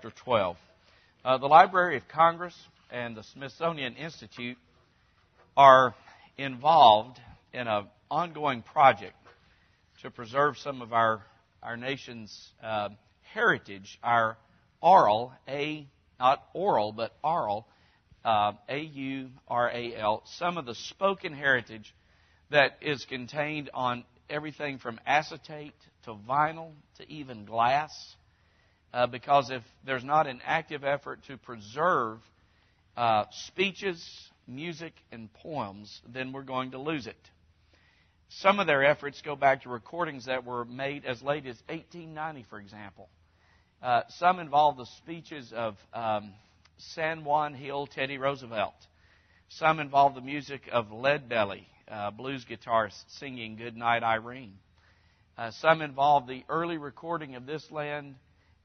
chapter 12. Uh, the Library of Congress and the Smithsonian Institute are involved in an ongoing project to preserve some of our, our nation's uh, heritage, our oral, A, not oral, but aural, uh, A U R A L, some of the spoken heritage that is contained on everything from acetate to vinyl to even glass. Uh, because if there's not an active effort to preserve uh, speeches, music, and poems, then we're going to lose it. Some of their efforts go back to recordings that were made as late as 1890, for example. Uh, some involve the speeches of um, San Juan Hill Teddy Roosevelt. Some involve the music of Lead Belly, uh, blues guitarist singing Good Night Irene. Uh, some involve the early recording of This Land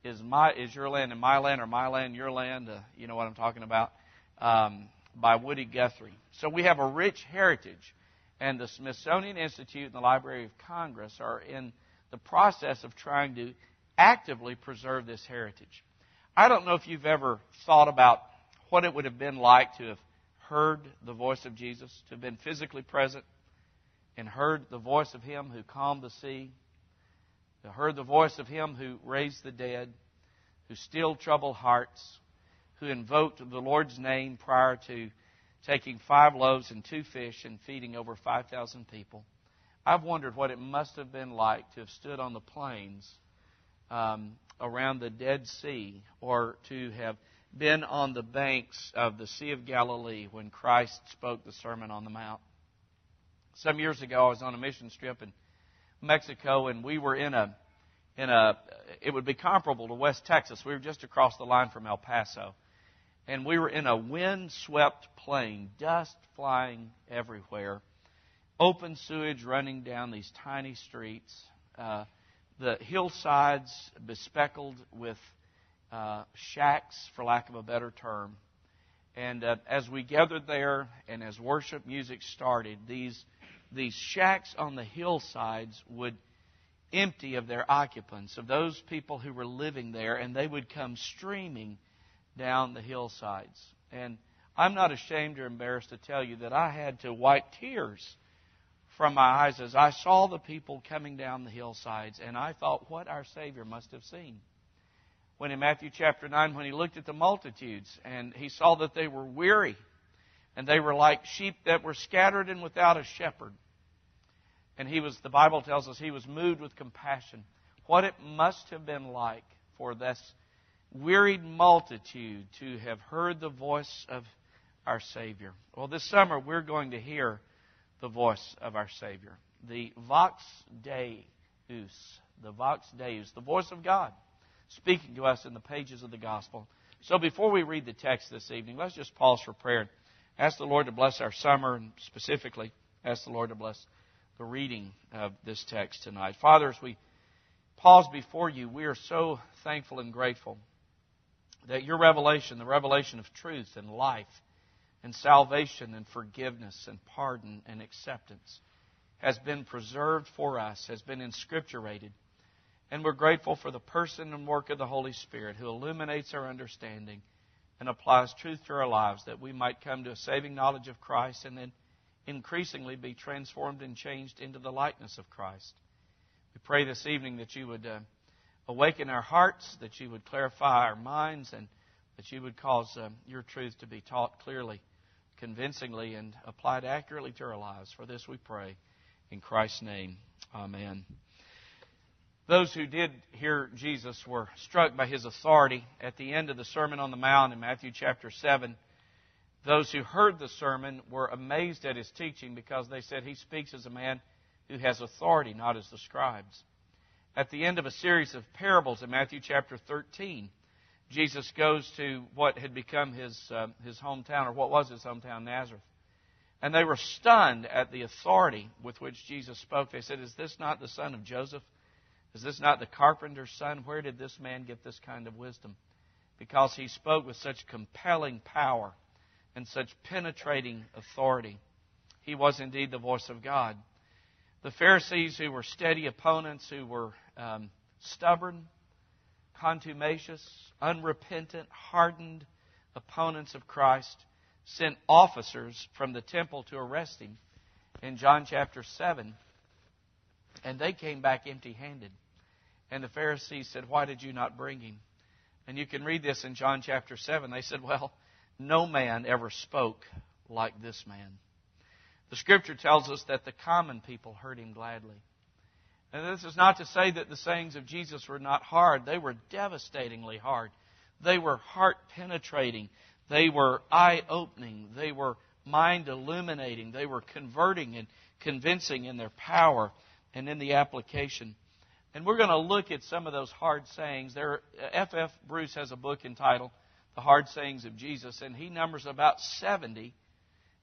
is my is Your Land and My Land, or My Land, Your Land. Uh, you know what I'm talking about. Um, by Woody Guthrie. So we have a rich heritage, and the Smithsonian Institute and the Library of Congress are in the process of trying to actively preserve this heritage. I don't know if you've ever thought about what it would have been like to have heard the voice of Jesus, to have been physically present and heard the voice of Him who calmed the sea, heard the voice of Him who raised the dead, who stilled troubled hearts, who invoked the Lord's name prior to taking five loaves and two fish and feeding over 5,000 people. I've wondered what it must have been like to have stood on the plains um, around the Dead Sea or to have been on the banks of the Sea of Galilee when Christ spoke the Sermon on the Mount. Some years ago, I was on a mission trip in Mexico, and we were in a in a it would be comparable to West Texas. We were just across the line from El Paso, and we were in a wind-swept plain, dust flying everywhere, open sewage running down these tiny streets, uh, the hillsides bespeckled with uh, shacks, for lack of a better term. And uh, as we gathered there, and as worship music started, these these shacks on the hillsides would empty of their occupants, of those people who were living there, and they would come streaming down the hillsides. And I'm not ashamed or embarrassed to tell you that I had to wipe tears from my eyes as I saw the people coming down the hillsides, and I thought what our Savior must have seen. When in Matthew chapter 9, when he looked at the multitudes and he saw that they were weary and they were like sheep that were scattered and without a shepherd. And he was, the Bible tells us, he was moved with compassion. What it must have been like for this wearied multitude to have heard the voice of our Savior. Well, this summer we're going to hear the voice of our Savior. The Vox Deus, the Vox Deus, the voice of God speaking to us in the pages of the Gospel. So before we read the text this evening, let's just pause for prayer. Ask the Lord to bless our summer, and specifically ask the Lord to bless the reading of this text tonight. Father, as we pause before you, we are so thankful and grateful that your revelation, the revelation of truth and life and salvation and forgiveness and pardon and acceptance, has been preserved for us, has been inscripturated. And we're grateful for the person and work of the Holy Spirit who illuminates our understanding and applies truth to our lives that we might come to a saving knowledge of Christ and then increasingly be transformed and changed into the likeness of Christ. We pray this evening that you would uh, awaken our hearts, that you would clarify our minds, and that you would cause uh, your truth to be taught clearly, convincingly, and applied accurately to our lives. For this we pray. In Christ's name, amen. Those who did hear Jesus were struck by his authority at the end of the Sermon on the Mount in Matthew chapter 7. Those who heard the sermon were amazed at his teaching because they said he speaks as a man who has authority, not as the scribes. At the end of a series of parables in Matthew chapter 13, Jesus goes to what had become his, uh, his hometown, or what was his hometown, Nazareth. And they were stunned at the authority with which Jesus spoke. They said, Is this not the son of Joseph? Is this not the carpenter's son? Where did this man get this kind of wisdom? Because he spoke with such compelling power and such penetrating authority. He was indeed the voice of God. The Pharisees, who were steady opponents, who were um, stubborn, contumacious, unrepentant, hardened opponents of Christ sent officers from the temple to arrest him in John chapter 7. And they came back empty handed. And the Pharisees said, Why did you not bring him? And you can read this in John chapter 7. They said, Well, no man ever spoke like this man. The scripture tells us that the common people heard him gladly. And this is not to say that the sayings of Jesus were not hard. They were devastatingly hard. They were heart penetrating. They were eye opening. They were mind illuminating. They were converting and convincing in their power and in the application. And we're going to look at some of those hard sayings. There, F. F. Bruce has a book entitled "The Hard Sayings of Jesus," and he numbers about seventy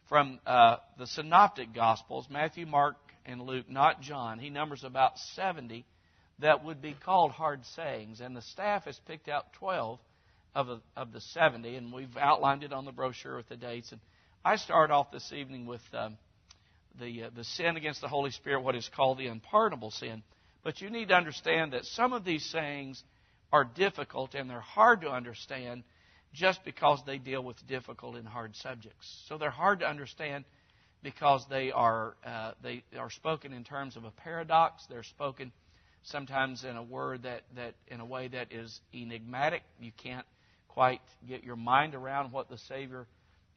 from uh, the Synoptic Gospels: Matthew, Mark, and Luke, not John. He numbers about seventy that would be called hard sayings, and the staff has picked out twelve of the, of the seventy, and we've outlined it on the brochure with the dates. And I start off this evening with um, the uh, the sin against the Holy Spirit, what is called the unpardonable sin. But you need to understand that some of these sayings are difficult and they're hard to understand just because they deal with difficult and hard subjects. So they're hard to understand because they are uh, they are spoken in terms of a paradox. They're spoken sometimes in a word that, that in a way that is enigmatic. You can't quite get your mind around what the Savior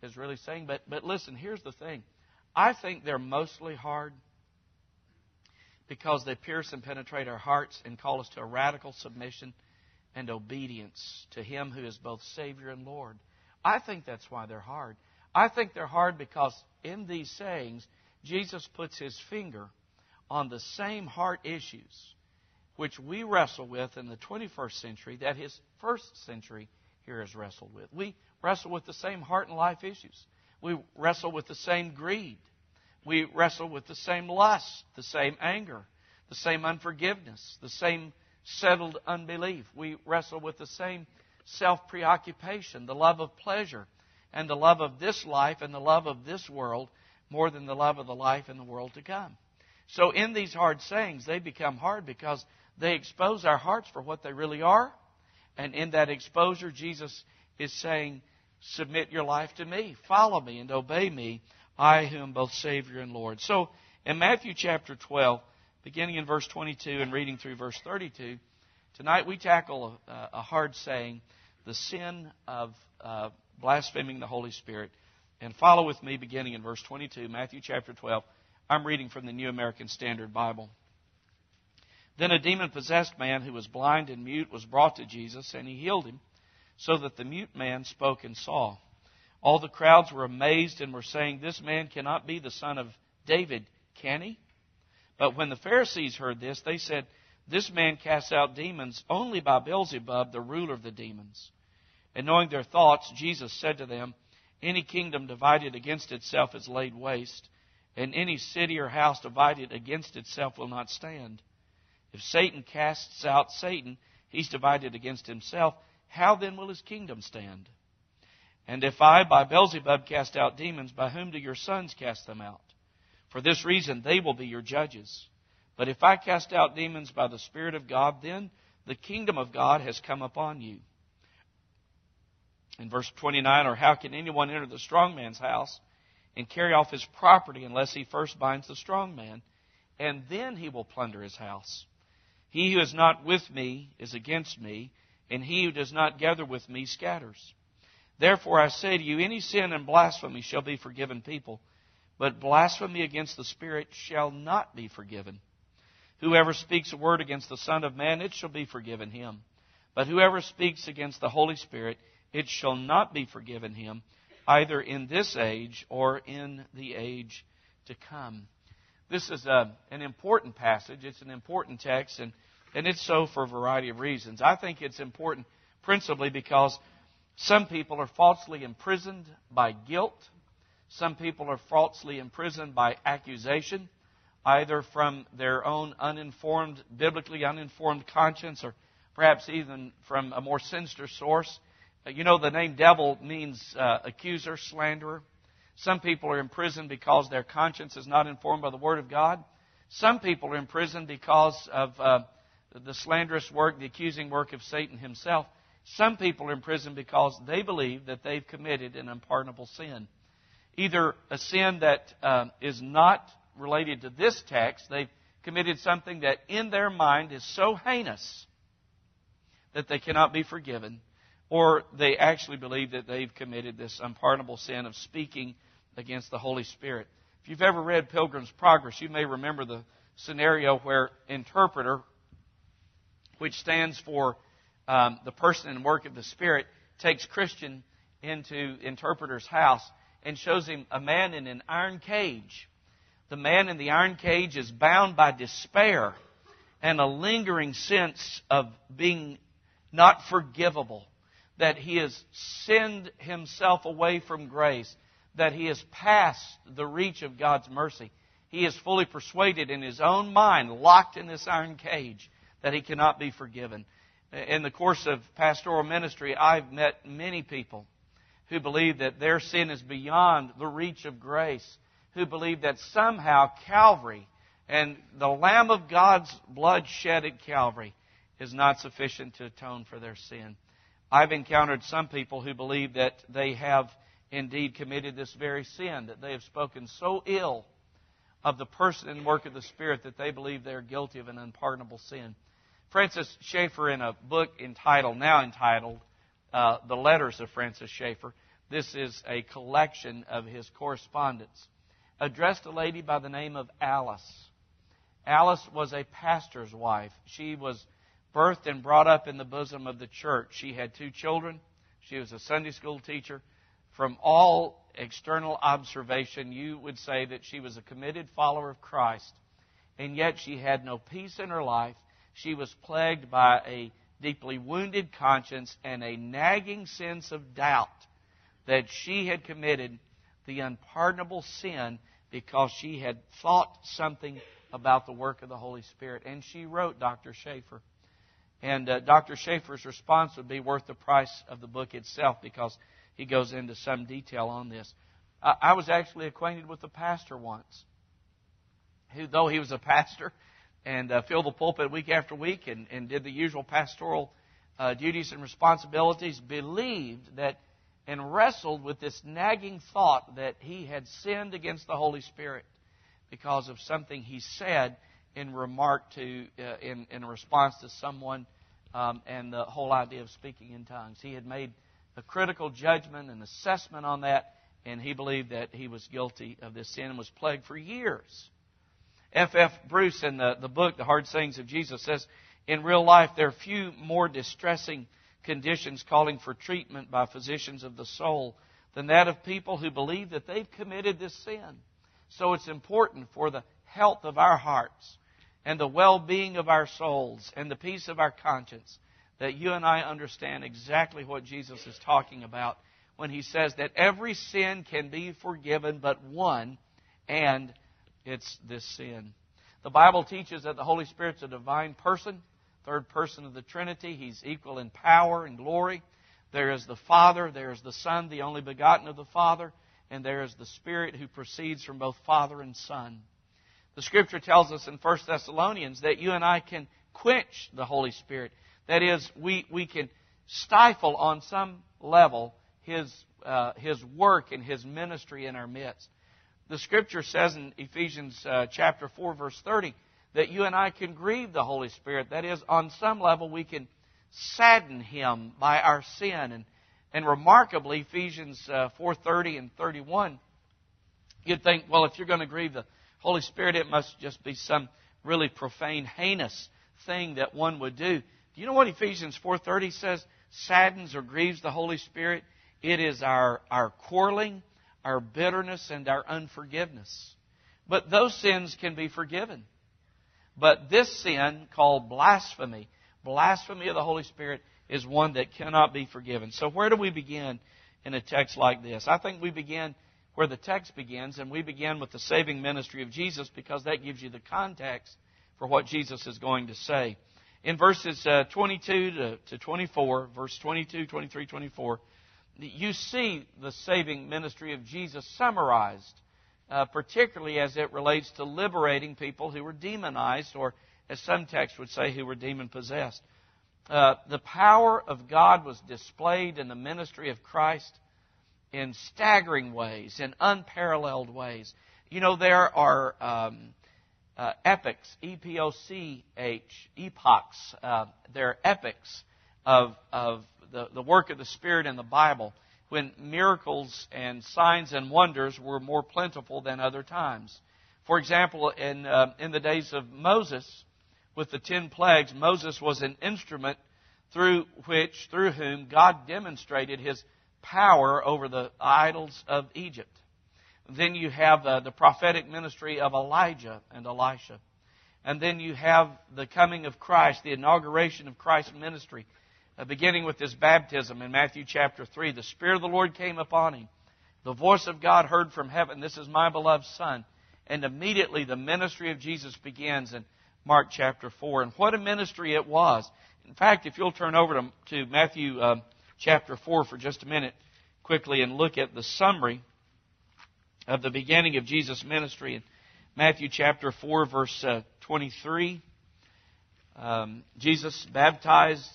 is really saying. But but listen, here's the thing. I think they're mostly hard because they pierce and penetrate our hearts and call us to a radical submission and obedience to Him who is both Savior and Lord. I think that's why they're hard. I think they're hard because in these sayings, Jesus puts His finger on the same heart issues which we wrestle with in the 21st century that His first century here has wrestled with. We wrestle with the same heart and life issues. We wrestle with the same greed, we wrestle with the same lust, the same anger, the same unforgiveness, the same settled unbelief. We wrestle with the same self preoccupation, the love of pleasure, and the love of this life and the love of this world more than the love of the life in the world to come. So, in these hard sayings, they become hard because they expose our hearts for what they really are. And in that exposure, Jesus is saying, Submit your life to me, follow me, and obey me I who am both Savior and Lord. So in Matthew chapter 12, beginning in verse 22 and reading through verse 32, tonight we tackle a, a hard saying, the sin of uh, blaspheming the Holy Spirit. And follow with me beginning in verse 22, Matthew chapter 12. I'm reading from the New American Standard Bible. Then a demon possessed man who was blind and mute was brought to Jesus, and he healed him, so that the mute man spoke and saw. All the crowds were amazed and were saying, This man cannot be the son of David, can he? But when the Pharisees heard this, they said, This man casts out demons only by Beelzebub, the ruler of the demons. And knowing their thoughts, Jesus said to them, Any kingdom divided against itself is laid waste, and any city or house divided against itself will not stand. If Satan casts out Satan, he's divided against himself. How then will his kingdom stand? And if I, by Beelzebub, cast out demons, by whom do your sons cast them out? For this reason, they will be your judges. But if I cast out demons by the Spirit of God, then the kingdom of God has come upon you. In verse 29, or how can anyone enter the strong man's house and carry off his property unless he first binds the strong man? And then he will plunder his house. He who is not with me is against me, and he who does not gather with me scatters. Therefore I say to you, any sin and blasphemy shall be forgiven people, but blasphemy against the Spirit shall not be forgiven. Whoever speaks a word against the Son of Man, it shall be forgiven him. But whoever speaks against the Holy Spirit, it shall not be forgiven him, either in this age or in the age to come. This is a, uh, an important passage. It's an important text, and, and it's so for a variety of reasons. I think it's important principally because some people are falsely imprisoned by guilt. Some people are falsely imprisoned by accusation, either from their own uninformed, biblically uninformed conscience, or perhaps even from a more sinister source. Uh, you know, the name devil means uh, accuser, slanderer. Some people are imprisoned because their conscience is not informed by the Word of God. Some people are imprisoned because of uh, the slanderous work, the accusing work of Satan himself. Some people are in prison because they believe that they've committed an unpardonable sin. Either a sin that uh, is not related to this text, they've committed something that in their mind is so heinous that they cannot be forgiven, or they actually believe that they've committed this unpardonable sin of speaking against the Holy Spirit. If you've ever read Pilgrim's Progress, you may remember the scenario where interpreter, which stands for um, the person and work of the Spirit, takes Christian into interpreter's house and shows him a man in an iron cage. The man in the iron cage is bound by despair and a lingering sense of being not forgivable, that he has sinned himself away from grace, that he has passed the reach of God's mercy. He is fully persuaded in his own mind, locked in this iron cage, that he cannot be forgiven. In the course of pastoral ministry, I've met many people who believe that their sin is beyond the reach of grace, who believe that somehow Calvary and the Lamb of God's blood shed at Calvary is not sufficient to atone for their sin. I've encountered some people who believe that they have indeed committed this very sin, that they have spoken so ill of the person and work of the Spirit that they believe they are guilty of an unpardonable sin. Francis Schaeffer, in a book entitled, now entitled, uh, The Letters of Francis Schaeffer, this is a collection of his correspondence, addressed a lady by the name of Alice. Alice was a pastor's wife. She was birthed and brought up in the bosom of the church. She had two children. She was a Sunday school teacher. From all external observation, you would say that she was a committed follower of Christ. And yet she had no peace in her life. She was plagued by a deeply wounded conscience and a nagging sense of doubt that she had committed the unpardonable sin because she had thought something about the work of the Holy Spirit. And she wrote Dr. Schaeffer. And uh, Dr. Schaeffer's response would be worth the price of the book itself because he goes into some detail on this. I, I was actually acquainted with a pastor once who, though he was a pastor and uh, filled the pulpit week after week and, and did the usual pastoral uh, duties and responsibilities, believed that and wrestled with this nagging thought that he had sinned against the Holy Spirit because of something he said in remark to, uh, in, in response to someone um, and the whole idea of speaking in tongues. He had made a critical judgment and assessment on that, and he believed that he was guilty of this sin and was plagued for years. F. F. Bruce, in the, the book, The Hard Sayings of Jesus, says, In real life, there are few more distressing conditions calling for treatment by physicians of the soul than that of people who believe that they've committed this sin. So it's important for the health of our hearts and the well being of our souls and the peace of our conscience that you and I understand exactly what Jesus is talking about when he says that every sin can be forgiven but one, and it's this sin. The Bible teaches that the Holy Spirit's a divine person, third person of the Trinity. He's equal in power and glory. There is the Father, there is the Son, the only begotten of the Father, and there is the Spirit who proceeds from both Father and Son. The scripture tells us in 1 Thessalonians that you and I can quench the Holy Spirit. That is, we, we can stifle on some level his, uh, his work and his ministry in our midst. The scripture says in Ephesians uh, chapter 4, verse 30, that you and I can grieve the Holy Spirit. That is, on some level, we can sadden him by our sin. And, and remarkably, Ephesians uh, 4.30 and 31, you'd think, well, if you're going to grieve the Holy Spirit, it must just be some really profane, heinous thing that one would do. Do you know what Ephesians 4.30 says? Saddens or grieves the Holy Spirit. It is our, our quarreling, our bitterness, and our unforgiveness. But those sins can be forgiven. But this sin, called blasphemy, blasphemy of the Holy Spirit, is one that cannot be forgiven. So, where do we begin in a text like this? I think we begin where the text begins, and we begin with the saving ministry of Jesus because that gives you the context for what Jesus is going to say. In verses uh, 22 to, to 24, verse 22, 23, 24, you see the saving ministry of Jesus summarized, uh, particularly as it relates to liberating people who were demonized or as some texts would say, who were demon possessed. Uh, the power of God was displayed in the ministry of Christ in staggering ways, in unparalleled ways. You know, there are um, uh, epochs, E P O C H, epochs. Uh, there are epochs of, of the, the work of the Spirit in the Bible when miracles and signs and wonders were more plentiful than other times. For example, in, uh, in the days of Moses, with the ten plagues, Moses was an instrument through which, through whom God demonstrated his power over the idols of Egypt. Then you have uh, the prophetic ministry of Elijah and Elisha. And then you have the coming of Christ, the inauguration of Christ's ministry, uh, beginning with his baptism in Matthew chapter 3. The Spirit of the Lord came upon him. The voice of God heard from heaven, This is my beloved Son. And immediately the ministry of Jesus begins in Mark chapter 4. And what a ministry it was. In fact, if you'll turn over to, to Matthew uh, chapter 4 for just a minute quickly and look at the summary of the beginning of Jesus' ministry in Matthew chapter 4, verse uh, 23. Um, Jesus baptized,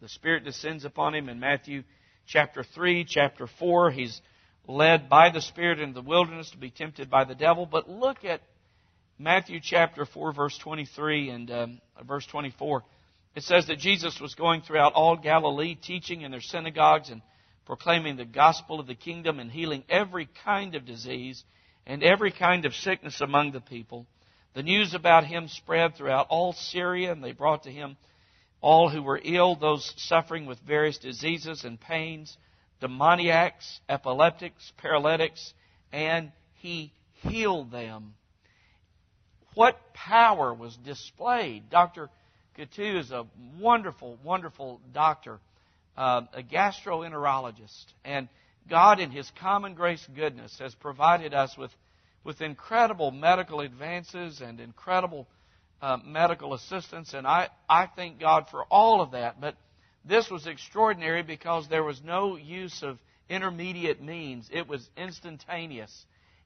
the Spirit descends upon him in Matthew chapter 3, chapter 4. He's led by the Spirit into the wilderness to be tempted by the devil. But look at Matthew chapter 4, verse 23 and um, verse 24. It says that Jesus was going throughout all Galilee, teaching in their synagogues and proclaiming the gospel of the kingdom and healing every kind of disease and every kind of sickness among the people. The news about him spread throughout all Syria, and they brought to him all who were ill, those suffering with various diseases and pains, demoniacs, epileptics, paralytics, and he healed them. What power was displayed? Dr. Coutu is a wonderful, wonderful doctor, uh, a gastroenterologist. And God, in His common grace goodness, has provided us with, with incredible medical advances and incredible uh, medical assistance. And I, I thank God for all of that. But this was extraordinary because there was no use of intermediate means. It was instantaneous,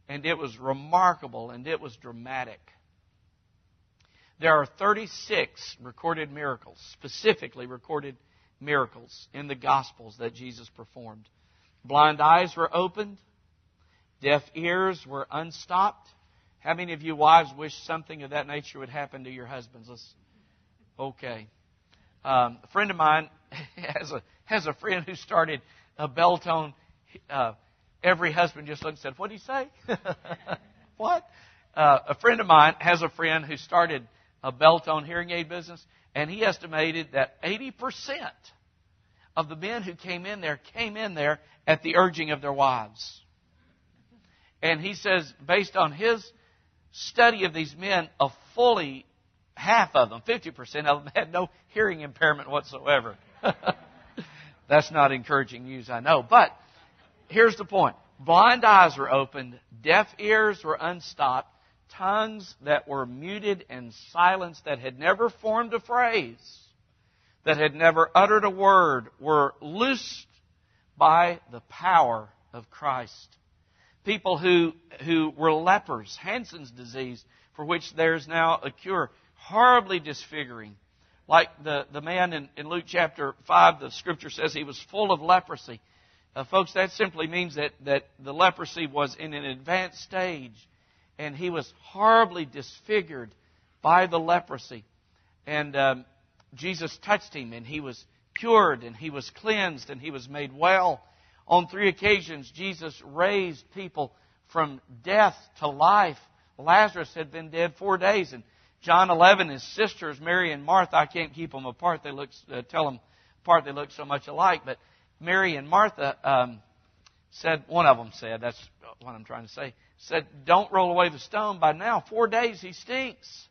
and it was remarkable, and it was dramatic. There are 36 recorded miracles, specifically recorded miracles in the Gospels that Jesus performed. Blind eyes were opened, deaf ears were unstopped. How many of you wives wish something of that nature would happen to your husbands? Let's, okay. Um, a friend of mine has a has a friend who started a Beltone. Uh, every husband just looked and said, "What did he say?" what? Uh, a friend of mine has a friend who started a Beltone hearing aid business, and he estimated that 80% of the men who came in there came in there at the urging of their wives. And he says, based on his study of these men, a fully half of them, 50% of them, had no hearing impairment whatsoever. That's not encouraging news, I know. But here's the point blind eyes were opened, deaf ears were unstopped, tongues that were muted and silenced, that had never formed a phrase, that had never uttered a word, were loosed by the power of Christ. People who, who were lepers, Hansen's disease, for which there's now a cure, horribly disfiguring. Like the, the man in, in Luke chapter 5, the scripture says he was full of leprosy. Uh, folks, that simply means that, that the leprosy was in an advanced stage and he was horribly disfigured by the leprosy. And um, Jesus touched him, and he was cured, and he was cleansed, and he was made well. On three occasions, Jesus raised people from death to life. Lazarus had been dead four days, and John 11, his sisters, Mary and Martha, I can't keep them apart. They look, uh, tell them apart, they look so much alike. But Mary and Martha um, said, one of them said, that's what I'm trying to say, said, Don't roll away the stone. By now, four days he stinks.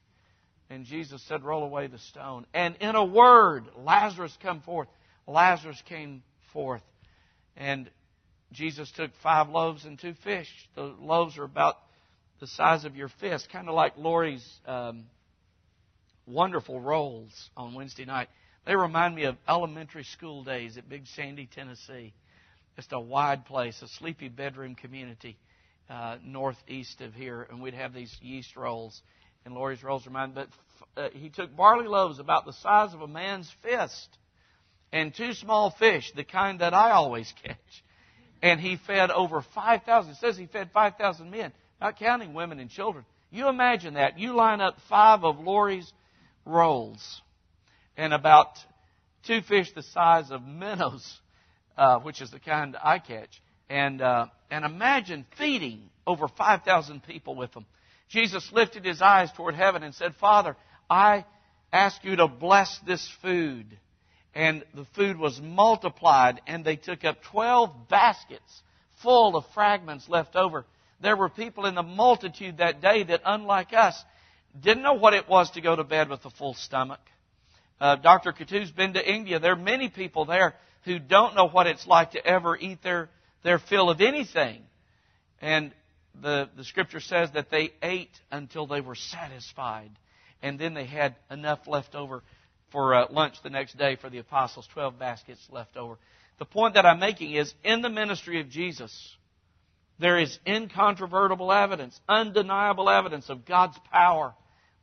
And Jesus said, Roll away the stone. And in a word, Lazarus come forth. Lazarus came forth. And Jesus took five loaves and two fish. The loaves are about the size of your fist, kind of like Lori's um, wonderful rolls on Wednesday night. They remind me of elementary school days at Big Sandy, Tennessee. Just a wide place, a sleepy bedroom community uh, northeast of here, and we'd have these yeast rolls. and Lori's rolls her mind, but uh, he took barley loaves about the size of a man's fist and two small fish, the kind that I always catch. And he fed over 5,000. It says he fed 5,000 men, not counting women and children. You imagine that. You line up five of Lori's rolls and about two fish the size of minnows, uh, which is the kind I catch. And, uh, and imagine feeding over 5,000 people with them. Jesus lifted his eyes toward heaven and said, Father, I ask you to bless this food. And the food was multiplied, and they took up 12 baskets full of fragments left over. There were people in the multitude that day that, unlike us, didn't know what it was to go to bed with a full stomach. Uh, Dr. Katu's been to India. There are many people there who don't know what it's like to ever eat their, their fill of anything. And the, the scripture says that they ate until they were satisfied and then they had enough left over for uh, lunch the next day for the apostles, 12 baskets left over. The point that I'm making is in the ministry of Jesus, there is incontrovertible evidence, undeniable evidence of God's power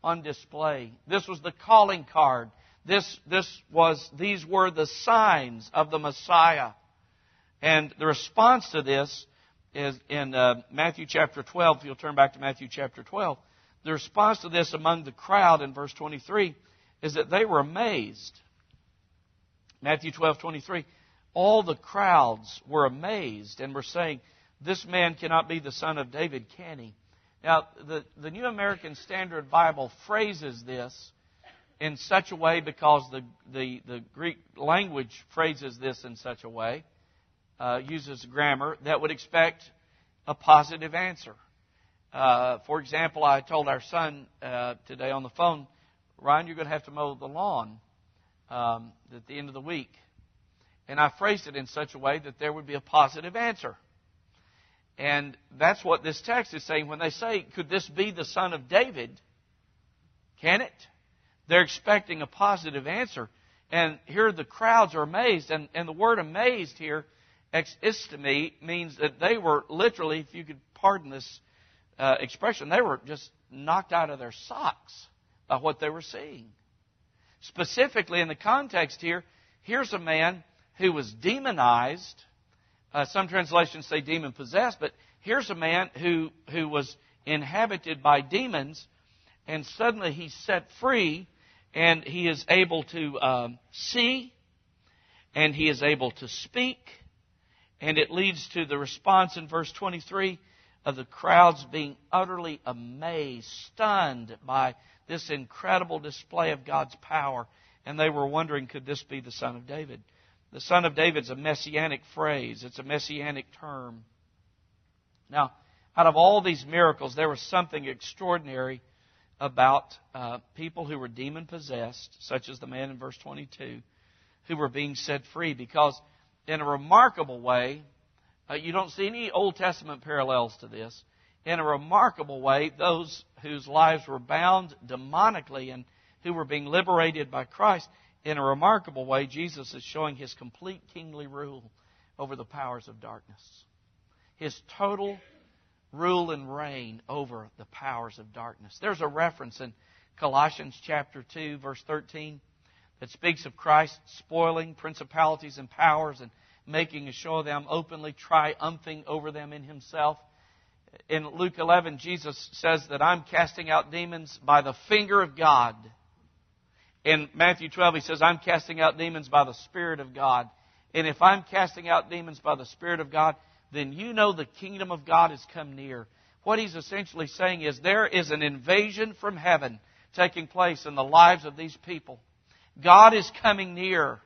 on display. This was the calling card. This, this was, these were the signs of the Messiah. And the response to this is in uh, Matthew chapter 12. If you'll turn back to Matthew chapter 12, the response to this among the crowd in verse 23 is that they were amazed. Matthew 12:23 all the crowds were amazed and were saying this man cannot be the son of David can he now the, the New American Standard Bible phrases this in such a way because the, the, the Greek language phrases this in such a way uh, uses grammar that would expect a positive answer uh, for example, I told our son uh, today on the phone, Ryan, you're going to have to mow the lawn um, at the end of the week. And I phrased it in such a way that there would be a positive answer. And that's what this text is saying when they say, Could this be the son of David? Can it? They're expecting a positive answer. And here the crowds are amazed. And, and the word amazed here, ex means that they were literally, if you could pardon this uh, expression, they were just knocked out of their socks by what they were seeing. Specifically, in the context here, here's a man who was demonized. Uh, some translations say demon possessed, but here's a man who, who was inhabited by demons, and suddenly he's set free, and he is able to um, see, and he is able to speak, and it leads to the response in verse 23 of the crowds being utterly amazed, stunned by this incredible display of God's power. And they were wondering, could this be the Son of David? The Son of David is a messianic phrase, it's a messianic term. Now, out of all these miracles, there was something extraordinary about uh, people who were demon possessed, such as the man in verse 22, who were being set free, because in a remarkable way, uh, you don't see any Old Testament parallels to this. In a remarkable way, those whose lives were bound demonically and who were being liberated by Christ, in a remarkable way, Jesus is showing his complete kingly rule over the powers of darkness. His total rule and reign over the powers of darkness. There's a reference in Colossians chapter 2, verse 13, that speaks of Christ spoiling principalities and powers and making a show of them, openly triumphing over them in himself. In Luke 11, Jesus says that I'm casting out demons by the finger of God. In Matthew 12, he says, I'm casting out demons by the Spirit of God. And if I'm casting out demons by the Spirit of God, then you know the kingdom of God has come near. What he's essentially saying is there is an invasion from heaven taking place in the lives of these people. God is coming near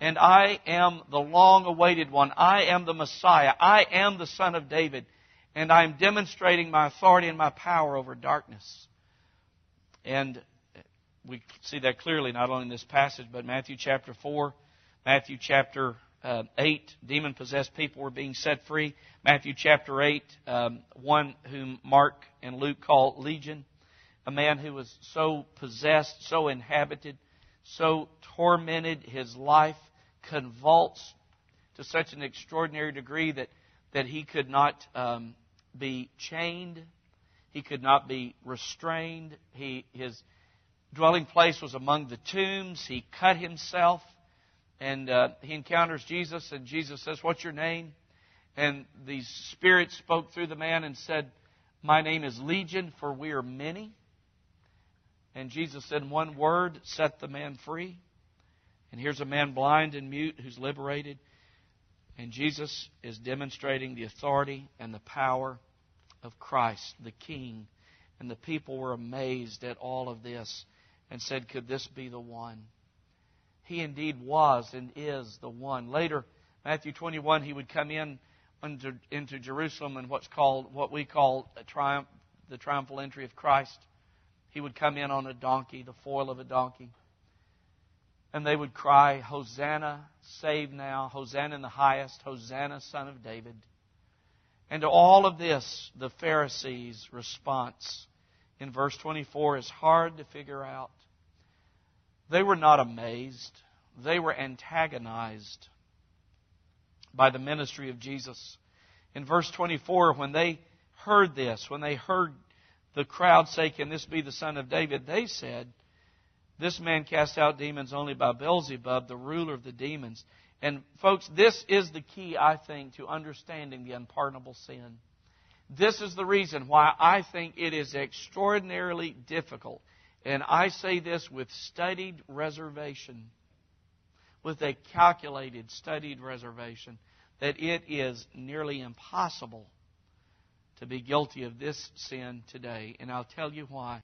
and I am the long awaited one. I am the Messiah. I am the Son of David. And I am demonstrating my authority and my power over darkness. And we see that clearly not only in this passage, but Matthew chapter 4, Matthew chapter uh, 8, demon possessed people were being set free. Matthew chapter 8, um, one whom Mark and Luke call Legion, a man who was so possessed, so inhabited, so tormented, his life convulsed to such an extraordinary degree that, that he could not um, be chained. He could not be restrained. He, his dwelling place was among the tombs. He cut himself. And uh, he encounters Jesus, and Jesus says, What's your name? And the Spirit spoke through the man and said, My name is Legion, for we are many. And Jesus said, One word, set the man free. And here's a man blind and mute who's liberated. And Jesus is demonstrating the authority and the power of Christ, the King. And the people were amazed at all of this and said, Could this be the one? He indeed was and is the one. Later, Matthew 21, he would come in into, into Jerusalem in what's called, what we call triumph, the triumphal entry of Christ. He would come in on a donkey, the foal of a donkey. And they would cry, Hosanna, save now, Hosanna in the highest, Hosanna, son of David. And to all of this, the Pharisees' response in verse 24 is hard to figure out. They were not amazed, they were antagonized by the ministry of Jesus. In verse 24, when they heard this, when they heard the crowd say, Can this be the son of David? they said, This man cast out demons only by Beelzebub, the ruler of the demons. And folks, this is the key, I think, to understanding the unpardonable sin. This is the reason why I think it is extraordinarily difficult. And I say this with studied reservation, with a calculated, studied reservation, that it is nearly impossible to be guilty of this sin today. And I'll tell you why.